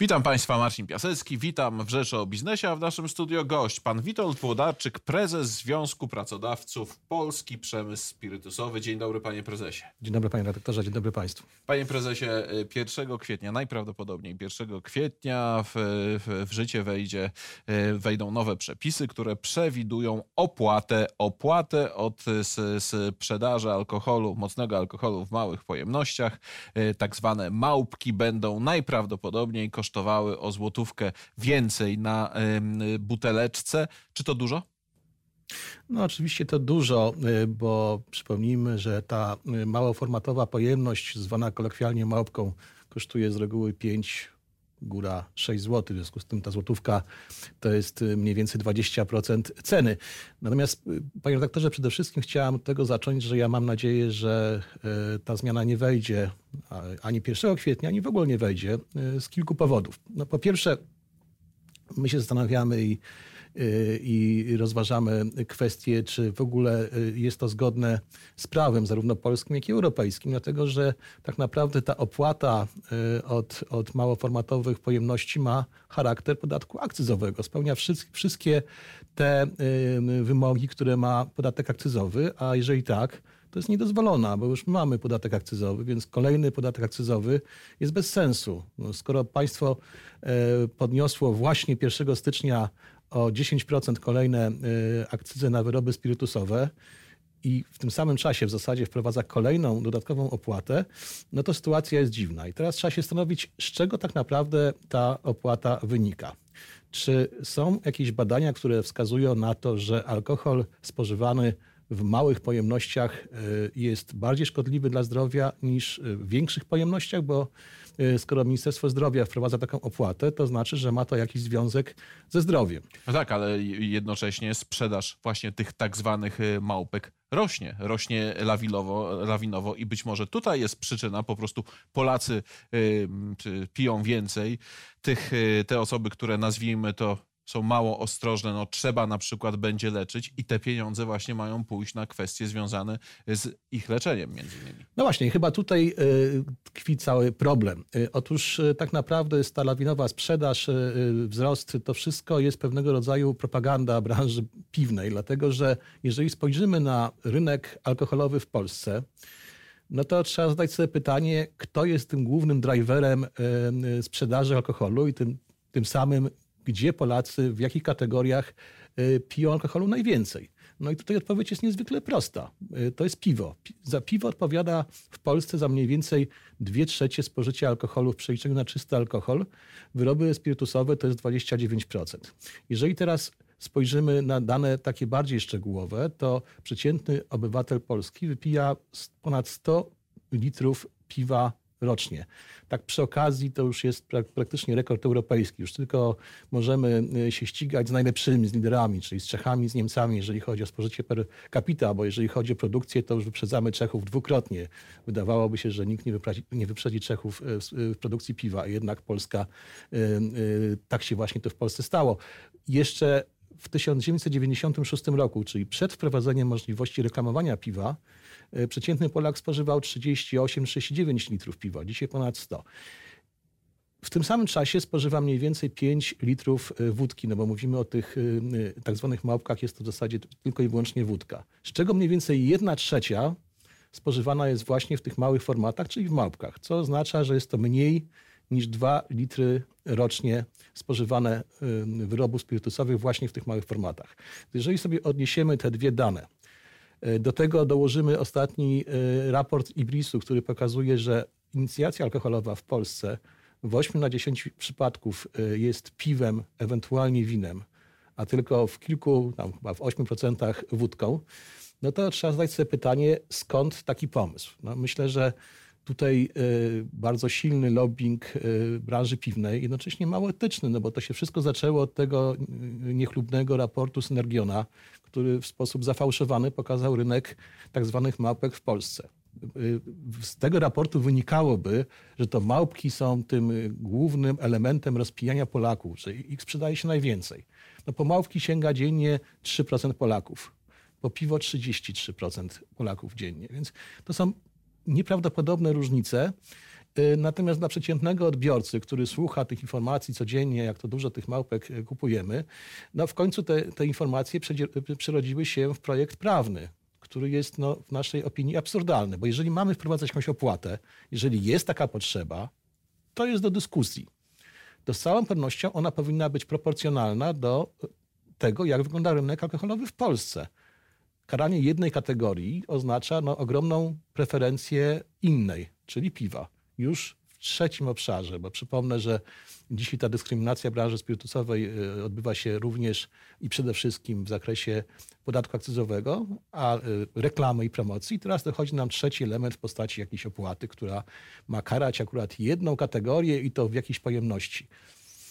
Witam Państwa, Marcin Piasecki, witam w Rzeszy o Biznesie, a w naszym studio gość, pan Witold Włodarczyk, prezes Związku Pracodawców Polski Przemysł Spirytusowy. Dzień dobry panie prezesie. Dzień dobry panie redaktorze, dzień dobry państwu. Panie prezesie, 1 kwietnia, najprawdopodobniej 1 kwietnia w, w, w życie wejdzie, wejdą nowe przepisy, które przewidują opłatę, opłatę od sprzedaży alkoholu, mocnego alkoholu w małych pojemnościach. Tak zwane małpki będą najprawdopodobniej kosztowały o złotówkę więcej na buteleczce. Czy to dużo? No oczywiście to dużo, y, bo przypomnijmy, że ta y, małoformatowa pojemność, zwana kolokwialnie małpką, kosztuje z reguły 5, góra 6 zł. W związku z tym ta złotówka to jest y, mniej więcej 20% ceny. Natomiast, panie redaktorze, przede wszystkim chciałam od tego zacząć, że ja mam nadzieję, że ta zmiana nie wejdzie ani 1 kwietnia, ani w ogóle nie wejdzie z kilku powodów. No, po pierwsze, my się zastanawiamy i i rozważamy kwestię, czy w ogóle y, jest to zgodne z prawem, zarówno polskim, jak i europejskim, dlatego że tak naprawdę ta opłata y, od, od małoformatowych pojemności ma charakter podatku akcyzowego. Spełnia wszystkie te y, wymogi, które ma podatek akcyzowy, a jeżeli tak, to jest niedozwolona, bo już mamy podatek akcyzowy, więc kolejny podatek akcyzowy jest bez sensu. No, skoro państwo podniosło właśnie 1 stycznia o 10% kolejne y, akcyzy na wyroby spirytusowe i w tym samym czasie w zasadzie wprowadza kolejną dodatkową opłatę, no to sytuacja jest dziwna. I teraz trzeba się zastanowić, z czego tak naprawdę ta opłata wynika. Czy są jakieś badania, które wskazują na to, że alkohol spożywany w małych pojemnościach y, jest bardziej szkodliwy dla zdrowia niż w większych pojemnościach, bo y, skoro Ministerstwo Zdrowia wprowadza taką opłatę, to znaczy, że ma to jakiś związek ze zdrowiem. No tak, ale jednocześnie sprzedaż właśnie tych tak zwanych y, małpek rośnie, rośnie lawinowo, lawinowo i być może tutaj jest przyczyna, po prostu Polacy piją więcej, tych, te osoby, które nazwijmy to są mało ostrożne, no trzeba na przykład będzie leczyć i te pieniądze właśnie mają pójść na kwestie związane z ich leczeniem między innymi. No właśnie, chyba tutaj y, tkwi cały problem. Y, otóż y, tak naprawdę jest ta lawinowa sprzedaż, wzrost, to wszystko jest pewnego rodzaju propaganda branży piwnej, dlatego że jeżeli spojrzymy na rynek alkoholowy w Polsce, no to trzeba zadać sobie pytanie, kto jest tym głównym driverem sprzedaży alkoholu i tym, tym samym gdzie Polacy, w jakich kategoriach y, piją alkoholu najwięcej. No i tutaj odpowiedź jest niezwykle prosta. Y, to jest piwo. Za piwo odpowiada w Polsce za mniej więcej 2 trzecie spożycia alkoholu w przeliczeniu na czysty alkohol. Wyroby spirytusowe to jest 29%. Jeżeli teraz spojrzymy na dane takie bardziej szczegółowe, to przeciętny obywatel Polski wypija ponad 100 litrów piwa rocznie. Tak przy okazji to już jest praktycznie rekord europejski. Już tylko możemy y, się ścigać z najlepszymi, z liderami, czyli z Czechami, z Niemcami, jeżeli chodzi o spożycie per capita, bo jeżeli chodzi o produkcję, to już wyprzedzamy Czechów dwukrotnie. Wydawałoby się, że nikt nie wyprzedzi, nie wyprzedzi Czechów y, w, w produkcji piwa, a jednak Polska, y, tak się właśnie to w Polsce stało. Jeszcze w 1996 roku, czyli przed wprowadzeniem możliwości reklamowania piwa, przeciętny Polak spożywał 38-39 litrów piwa, dzisiaj ponad 100. W tym samym czasie spożywa mniej więcej 5 litrów e, wódki, no bo mówimy o tych e, tak zwanych małpkach, jest to w zasadzie tylko i wyłącznie wódka. Z czego mniej więcej 1 trzecia spożywana jest właśnie w tych małych formatach, czyli w małpkach, co oznacza, że jest to mniej niż 2 litry rocznie spożywane wyrobów spirytusowych właśnie w tych małych formatach. Jeżeli sobie odniesiemy te dwie dane, do tego dołożymy ostatni y, raport Ibrisu, który pokazuje, że inicjacja alkoholowa w Polsce w 8 na 10 przypadków y, jest piwem, ewentualnie winem, a tylko w kilku, tam chyba w 8% wódką, no to trzeba zadać sobie pytanie, skąd taki pomysł? No myślę, że tutaj e, bardzo silny lobbying e, branży piwnej, jednocześnie mało etyczny, no bo to się wszystko zaczęło od tego niechlubnego raportu Synergiona, który w sposób zafałszowany pokazał rynek tak zwanych małpek w Polsce. E, z tego raportu wynikałoby, że to małpki są tym głównym elementem rozpijania Polaków, że ich sprzedaje się najwięcej. No po małpki sięga dziennie 3% Polaków po piwo 33% Polaków dziennie. Więc to są nieprawdopodobne różnice Y, natomiast dla przeciętnego odbiorcy, który słucha tych informacji codziennie, jak to dużo tych małpek y, kupujemy, no w końcu te, te informacje przerodziły się w projekt prawny, który jest no, w naszej opinii absurdalny. Bo jeżeli mamy wprowadzać jakąś opłatę, jeżeli jest taka potrzeba, to jest do dyskusji. To z całą pewnością ona powinna być proporcjonalna do tego, jak wygląda rynek alkoholowy w Polsce. Karanie jednej kategorii oznacza no, ogromną preferencję innej, czyli piwa. Już w trzecim obszarze, bo przypomnę, że dzisiaj ta dyskryminacja branży spirytusowej y, odbywa się również i przede wszystkim w zakresie podatku akcyzowego, a y, reklamy i promocji. Teraz dochodzi nam trzeci element w postaci jakiejś opłaty, która ma karać akurat jedną kategorię i to w jakiejś pojemności.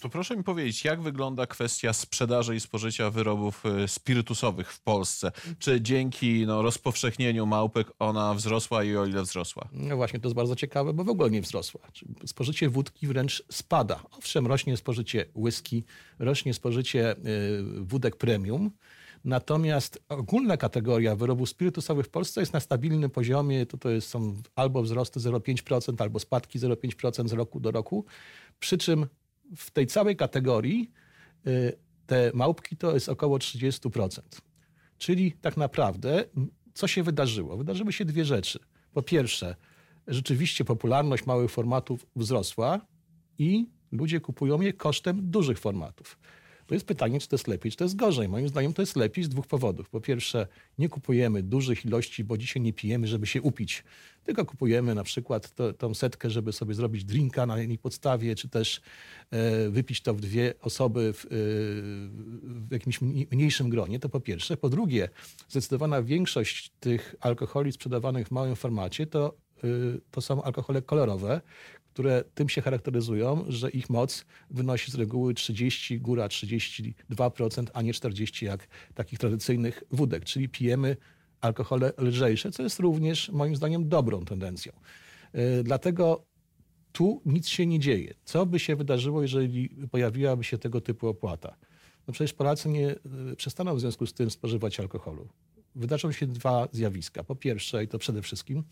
To proszę mi powiedzieć, jak wygląda kwestia sprzedaży i spożycia wyrobów y, spirytusowych w Polsce? Czy dzięki no, rozpowszechnieniu małpek ona wzrosła i o ile wzrosła? No właśnie, to jest bardzo ciekawe, bo w ogóle nie wzrosła. Spożycie wódki wręcz spada. Owszem, rośnie spożycie whisky, rośnie spożycie y, wódek premium, Natomiast ogólna kategoria wyrobów spirytusowych w Polsce jest na stabilnym poziomie. To, to jest, są albo wzrosty 0,5%, albo spadki 0,5% z roku do roku. Przy czym w tej całej kategorii y, te małpki to jest około 30%. Czyli tak naprawdę, co się wydarzyło? Wydarzyły się dwie rzeczy. Po pierwsze, rzeczywiście popularność małych formatów wzrosła i ludzie kupują je kosztem dużych formatów. To jest pytanie, czy to jest lepiej, czy to jest gorzej. Moim zdaniem to jest lepiej z dwóch powodów. Po pierwsze, nie kupujemy dużych ilości, bo dzisiaj nie pijemy, żeby się upić, tylko kupujemy na przykład to, tą setkę, żeby sobie zrobić drinka na jej podstawie, czy też e, wypić to w dwie osoby w, e, w jakimś mniejszym gronie. To po pierwsze. Po drugie, zdecydowana większość tych alkoholi sprzedawanych w małym formacie to, e, to są alkohole kolorowe, które tym się charakteryzują, że ich moc wynosi z reguły 30, góra 32%, a nie 40% jak takich tradycyjnych wódek. Czyli pijemy alkohole lżejsze, co jest również moim zdaniem dobrą tendencją. E, dlatego tu nic się nie dzieje. Co by się wydarzyło, jeżeli pojawiłaby się tego typu opłata? No przecież Polacy nie e, przestaną w związku z tym spożywać alkoholu. Wydarzą się dwa zjawiska. Po pierwsze, i to przede wszystkim,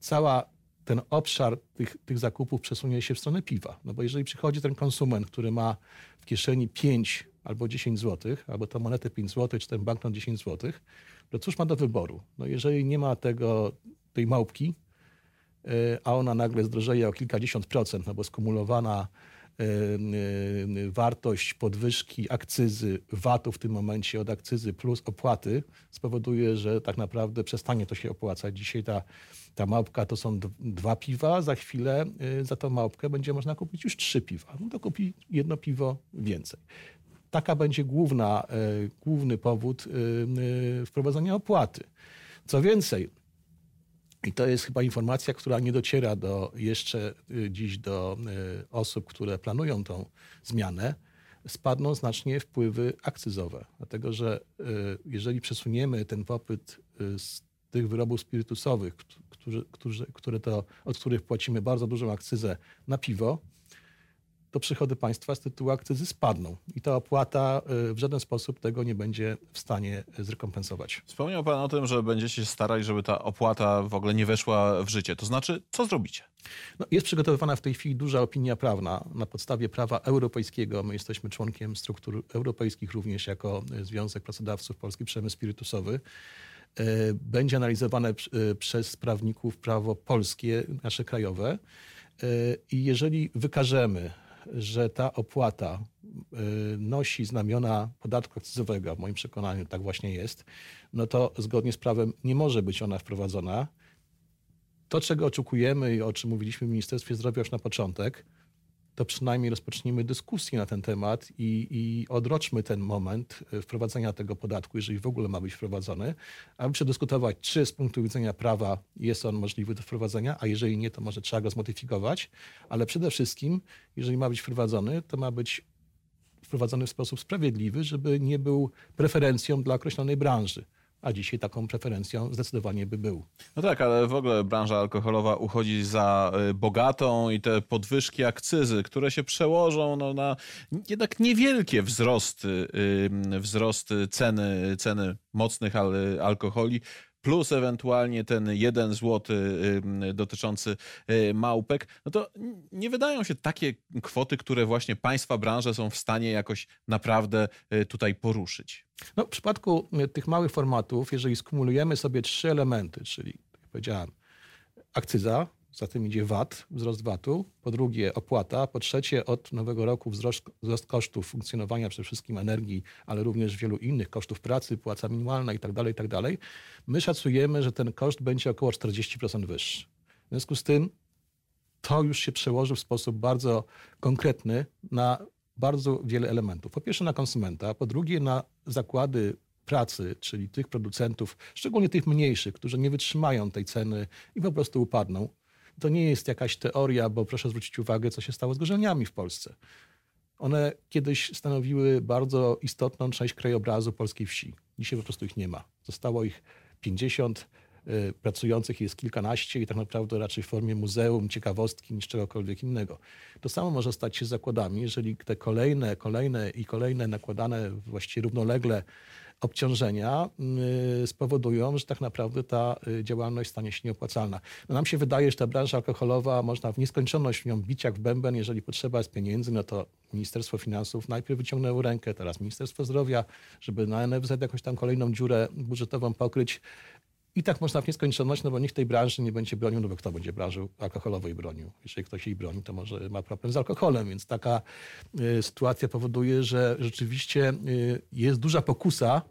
cała ten obszar tych, tych zakupów przesunie się w stronę piwa. No bo jeżeli przychodzi ten konsument, który ma w kieszeni 5 albo 10 zł, albo tę monetę 5 zł, czy ten banknot 10 zł, to cóż ma do wyboru? No jeżeli nie ma tego, tej małpki, e, a ona nagle zdrożeje o kilkadziesiąt procent, no bo skumulowana wartość podwyżki akcyzy, VAT-u w tym momencie od akcyzy plus opłaty spowoduje, że tak naprawdę przestanie to się opłacać. Dzisiaj ta ta małpka to są dwa piwa, za chwilę y, za tą małpkę będzie można kupić już trzy piwa. No to kupi jedno piwo więcej. Taka będzie główna, y, główny powód y, wprowadzenia opłaty. Co więcej, i to jest chyba informacja, która nie dociera do, jeszcze dziś do osób, które planują tą zmianę, spadną znacznie wpływy akcyzowe. Dlatego, że jeżeli przesuniemy ten popyt z tych wyrobów spirytusowych, którzy, którzy, które to, od których płacimy bardzo dużą akcyzę na piwo, to przychody państwa z tytułu akcyzy spadną i ta opłata y, w żaden sposób tego nie będzie w stanie zrekompensować. Wspomniał Pan o tym, że będziecie się starać, żeby ta opłata w ogóle nie weszła w życie. To znaczy, co zrobicie? No, jest przygotowywana w tej chwili duża opinia prawna na podstawie prawa europejskiego. My jesteśmy członkiem struktur europejskich również jako Związek Pracodawców Polski Przemysł Spirytusowy. E, będzie analizowane przez prawników prawo polskie, nasze krajowe. I jeżeli wykażemy, że ta opłata nosi znamiona podatku akcyzowego, w moim przekonaniu tak właśnie jest, no to zgodnie z prawem nie może być ona wprowadzona. To, czego oczekujemy i o czym mówiliśmy w Ministerstwie Zdrowia już na początek, to przynajmniej rozpocznijmy dyskusję na ten temat i, i odroczmy ten moment e, wprowadzenia tego podatku, jeżeli w ogóle ma być wprowadzony, aby przedyskutować, czy z punktu widzenia prawa jest on możliwy do wprowadzenia, a jeżeli nie, to może trzeba go zmodyfikować, ale przede wszystkim, jeżeli ma być wprowadzony, to ma być wprowadzony w sposób sprawiedliwy, żeby nie był preferencją dla określonej branży a dzisiaj taką preferencją zdecydowanie by był. No tak, ale w ogóle branża alkoholowa uchodzi za y, bogatą i te podwyżki akcyzy, które się przełożą no, na jednak niewielkie wzrosty, wzrosty ceny, ceny mocnych alkoholi, plus ewentualnie ten jeden złoty dotyczący małpek, no to nie wydają się takie kwoty, które właśnie państwa branże są w stanie jakoś naprawdę tutaj poruszyć. No, w przypadku tych małych formatów, jeżeli skumulujemy sobie trzy elementy, czyli, tak jak powiedziałem, akcyza, za tym idzie VAT, wzrost VAT-u, po drugie opłata, po trzecie od nowego roku wzrost, wzrost kosztów funkcjonowania przede wszystkim energii, ale również wielu innych kosztów pracy, płaca minimalna itd., tak itd. Tak My szacujemy, że ten koszt będzie około 40% wyższy. W związku z tym to już się przełoży w sposób bardzo konkretny na bardzo wiele elementów. Po pierwsze na konsumenta, po drugie na zakłady pracy, czyli tych producentów, szczególnie tych mniejszych, którzy nie wytrzymają tej ceny i po prostu upadną. To nie jest jakaś teoria, bo proszę zwrócić uwagę, co się stało z gorzelniami w Polsce. One kiedyś stanowiły bardzo istotną część krajobrazu polskiej wsi. Dzisiaj po prostu ich nie ma. Zostało ich 50, y, pracujących jest kilkanaście i tak naprawdę raczej w formie muzeum, ciekawostki niż czegokolwiek innego. To samo może stać się z zakładami, jeżeli te kolejne, kolejne i kolejne nakładane właściwie równolegle obciążenia y, spowodują, że tak naprawdę ta y, działalność stanie się nieopłacalna. No nam się wydaje, że ta branża alkoholowa, można w nieskończoność w nią bić jak w bęben, jeżeli potrzeba jest pieniędzy, no to Ministerstwo Finansów najpierw wyciągnęło rękę, teraz Ministerstwo Zdrowia, żeby na NFZ jakąś tam kolejną dziurę budżetową pokryć. I tak można w nieskończoność, no bo nikt tej branży nie będzie bronił, no bo kto będzie branży alkoholowej bronił? Jeżeli ktoś jej broni, to może ma problem z alkoholem, więc taka y, sytuacja powoduje, że rzeczywiście y, jest duża pokusa,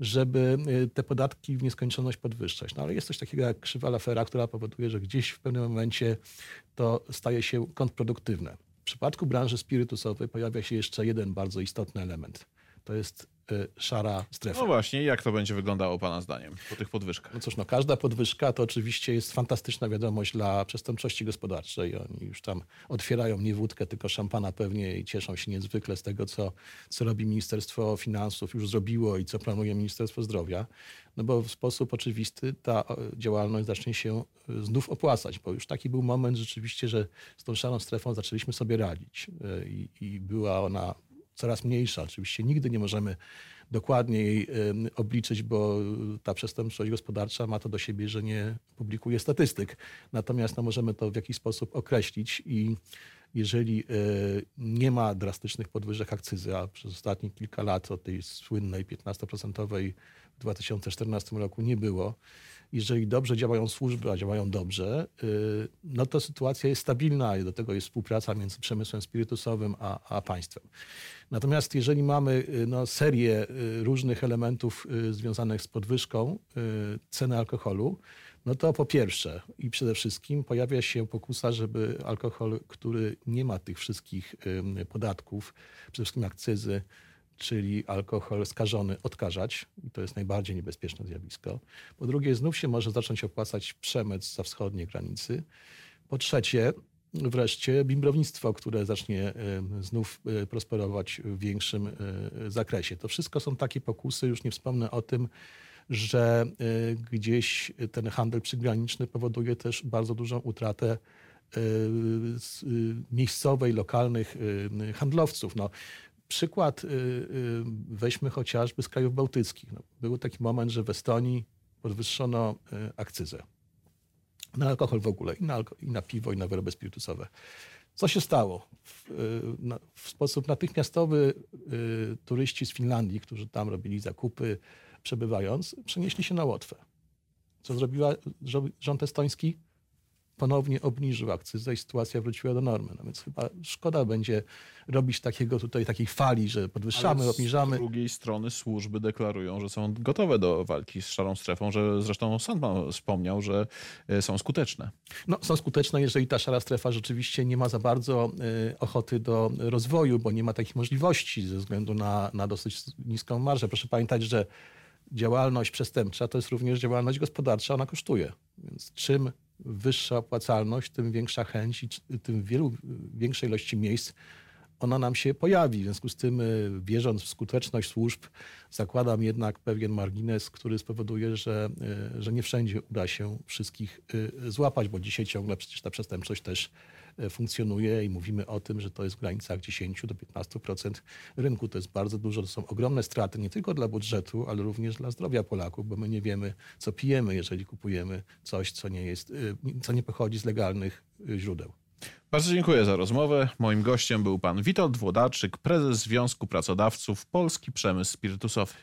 żeby y, te podatki w nieskończoność podwyższać. No ale jest coś takiego jak krzywa Lafera, która powoduje, że gdzieś w pewnym momencie to staje się kontrproduktywne. W przypadku branży spirytusowej pojawia się jeszcze jeden bardzo istotny element. To jest szara strefa. No właśnie, jak to będzie wyglądało Pana zdaniem po tych podwyżkach? No cóż, no każda podwyżka to oczywiście jest fantastyczna wiadomość dla przestępczości gospodarczej. Oni już tam otwierają nie wódkę, tylko szampana pewnie i cieszą się niezwykle z tego, co, co robi Ministerstwo Finansów, już zrobiło i co planuje Ministerstwo Zdrowia. No bo w sposób oczywisty ta działalność zacznie się y, znów opłacać, bo już taki był moment rzeczywiście, że z tą szarą strefą zaczęliśmy sobie radzić y, i, i była ona coraz mniejsza. Oczywiście nigdy nie możemy dokładnie jej obliczyć, bo ta przestępczość gospodarcza ma to do siebie, że nie publikuje statystyk. Natomiast no, możemy to w jakiś sposób określić i jeżeli e, nie ma drastycznych podwyżek akcyzy, a przez ostatnie kilka lat od tej słynnej 15% w 2014 roku nie było, jeżeli dobrze działają służby, a działają dobrze, y, no to sytuacja jest stabilna i do tego jest współpraca między przemysłem spirytusowym a, a państwem. Natomiast jeżeli mamy y, no, serię y, różnych elementów związanych z podwyżką ceny alkoholu, no to po pierwsze i przede wszystkim pojawia się pokusa, żeby alkohol, który nie ma tych wszystkich podatków, przede wszystkim akcyzy, czyli alkohol skażony, odkażać. I to jest najbardziej niebezpieczne zjawisko. Po drugie, znów się może zacząć opłacać przemyt za wschodniej granicy. Po trzecie, wreszcie bimbrownictwo, które zacznie znów e, prosperować w większym e, zakresie. To wszystko są takie pokusy, już nie wspomnę o tym, że e, gdzieś ten handel przygraniczny powoduje też bardzo dużą utratę miejscowej, lokalnych handlowców. No, przykład y, y, weźmy chociażby z krajów bałtyckich. No, był taki moment, że w Estonii podwyższono y, akcyzę na alkohol w ogóle, i na, i na piwo, i na wyroby spirytusowe. Co się stało? W, w sposób natychmiastowy turyści z Finlandii, którzy tam robili zakupy, przebywając, przenieśli się na Łotwę. Co zrobiła rząd estoński? Ponownie obniżył akcyzę i sytuacja wróciła do normy. No więc chyba szkoda będzie robić takiego tutaj takiej fali, że podwyższamy, Ale obniżamy. Z drugiej strony służby deklarują, że są gotowe do walki z szarą strefą, że zresztą pan wspomniał, że e, są skuteczne. No, są skuteczne, jeżeli ta szara strefa rzeczywiście nie ma za bardzo y, ochoty do rozwoju, bo nie ma takich możliwości ze względu na, na dosyć niską marżę. Proszę pamiętać, że działalność przestępcza to jest również działalność gospodarcza, ona kosztuje. Więc czym wyższa opłacalność, tym większa chęć i tym wielu, większej ilości miejsc ona nam się pojawi. W związku z tym, y, wierząc w skuteczność służb, zakładam jednak pewien margines, który spowoduje, że, y, że nie wszędzie uda się wszystkich y, złapać, bo dzisiaj ciągle przecież ta przestępczość też funkcjonuje i mówimy o tym, że to jest w granicach 10 do 15% rynku. To jest bardzo dużo, to są ogromne straty nie tylko dla budżetu, ale również dla zdrowia Polaków, bo my nie wiemy, co pijemy, jeżeli kupujemy coś, co nie, jest, co nie pochodzi z legalnych źródeł. Bardzo dziękuję za rozmowę. Moim gościem był pan Witold Włodarczyk, prezes Związku Pracodawców Polski Przemysł Spirytusowy.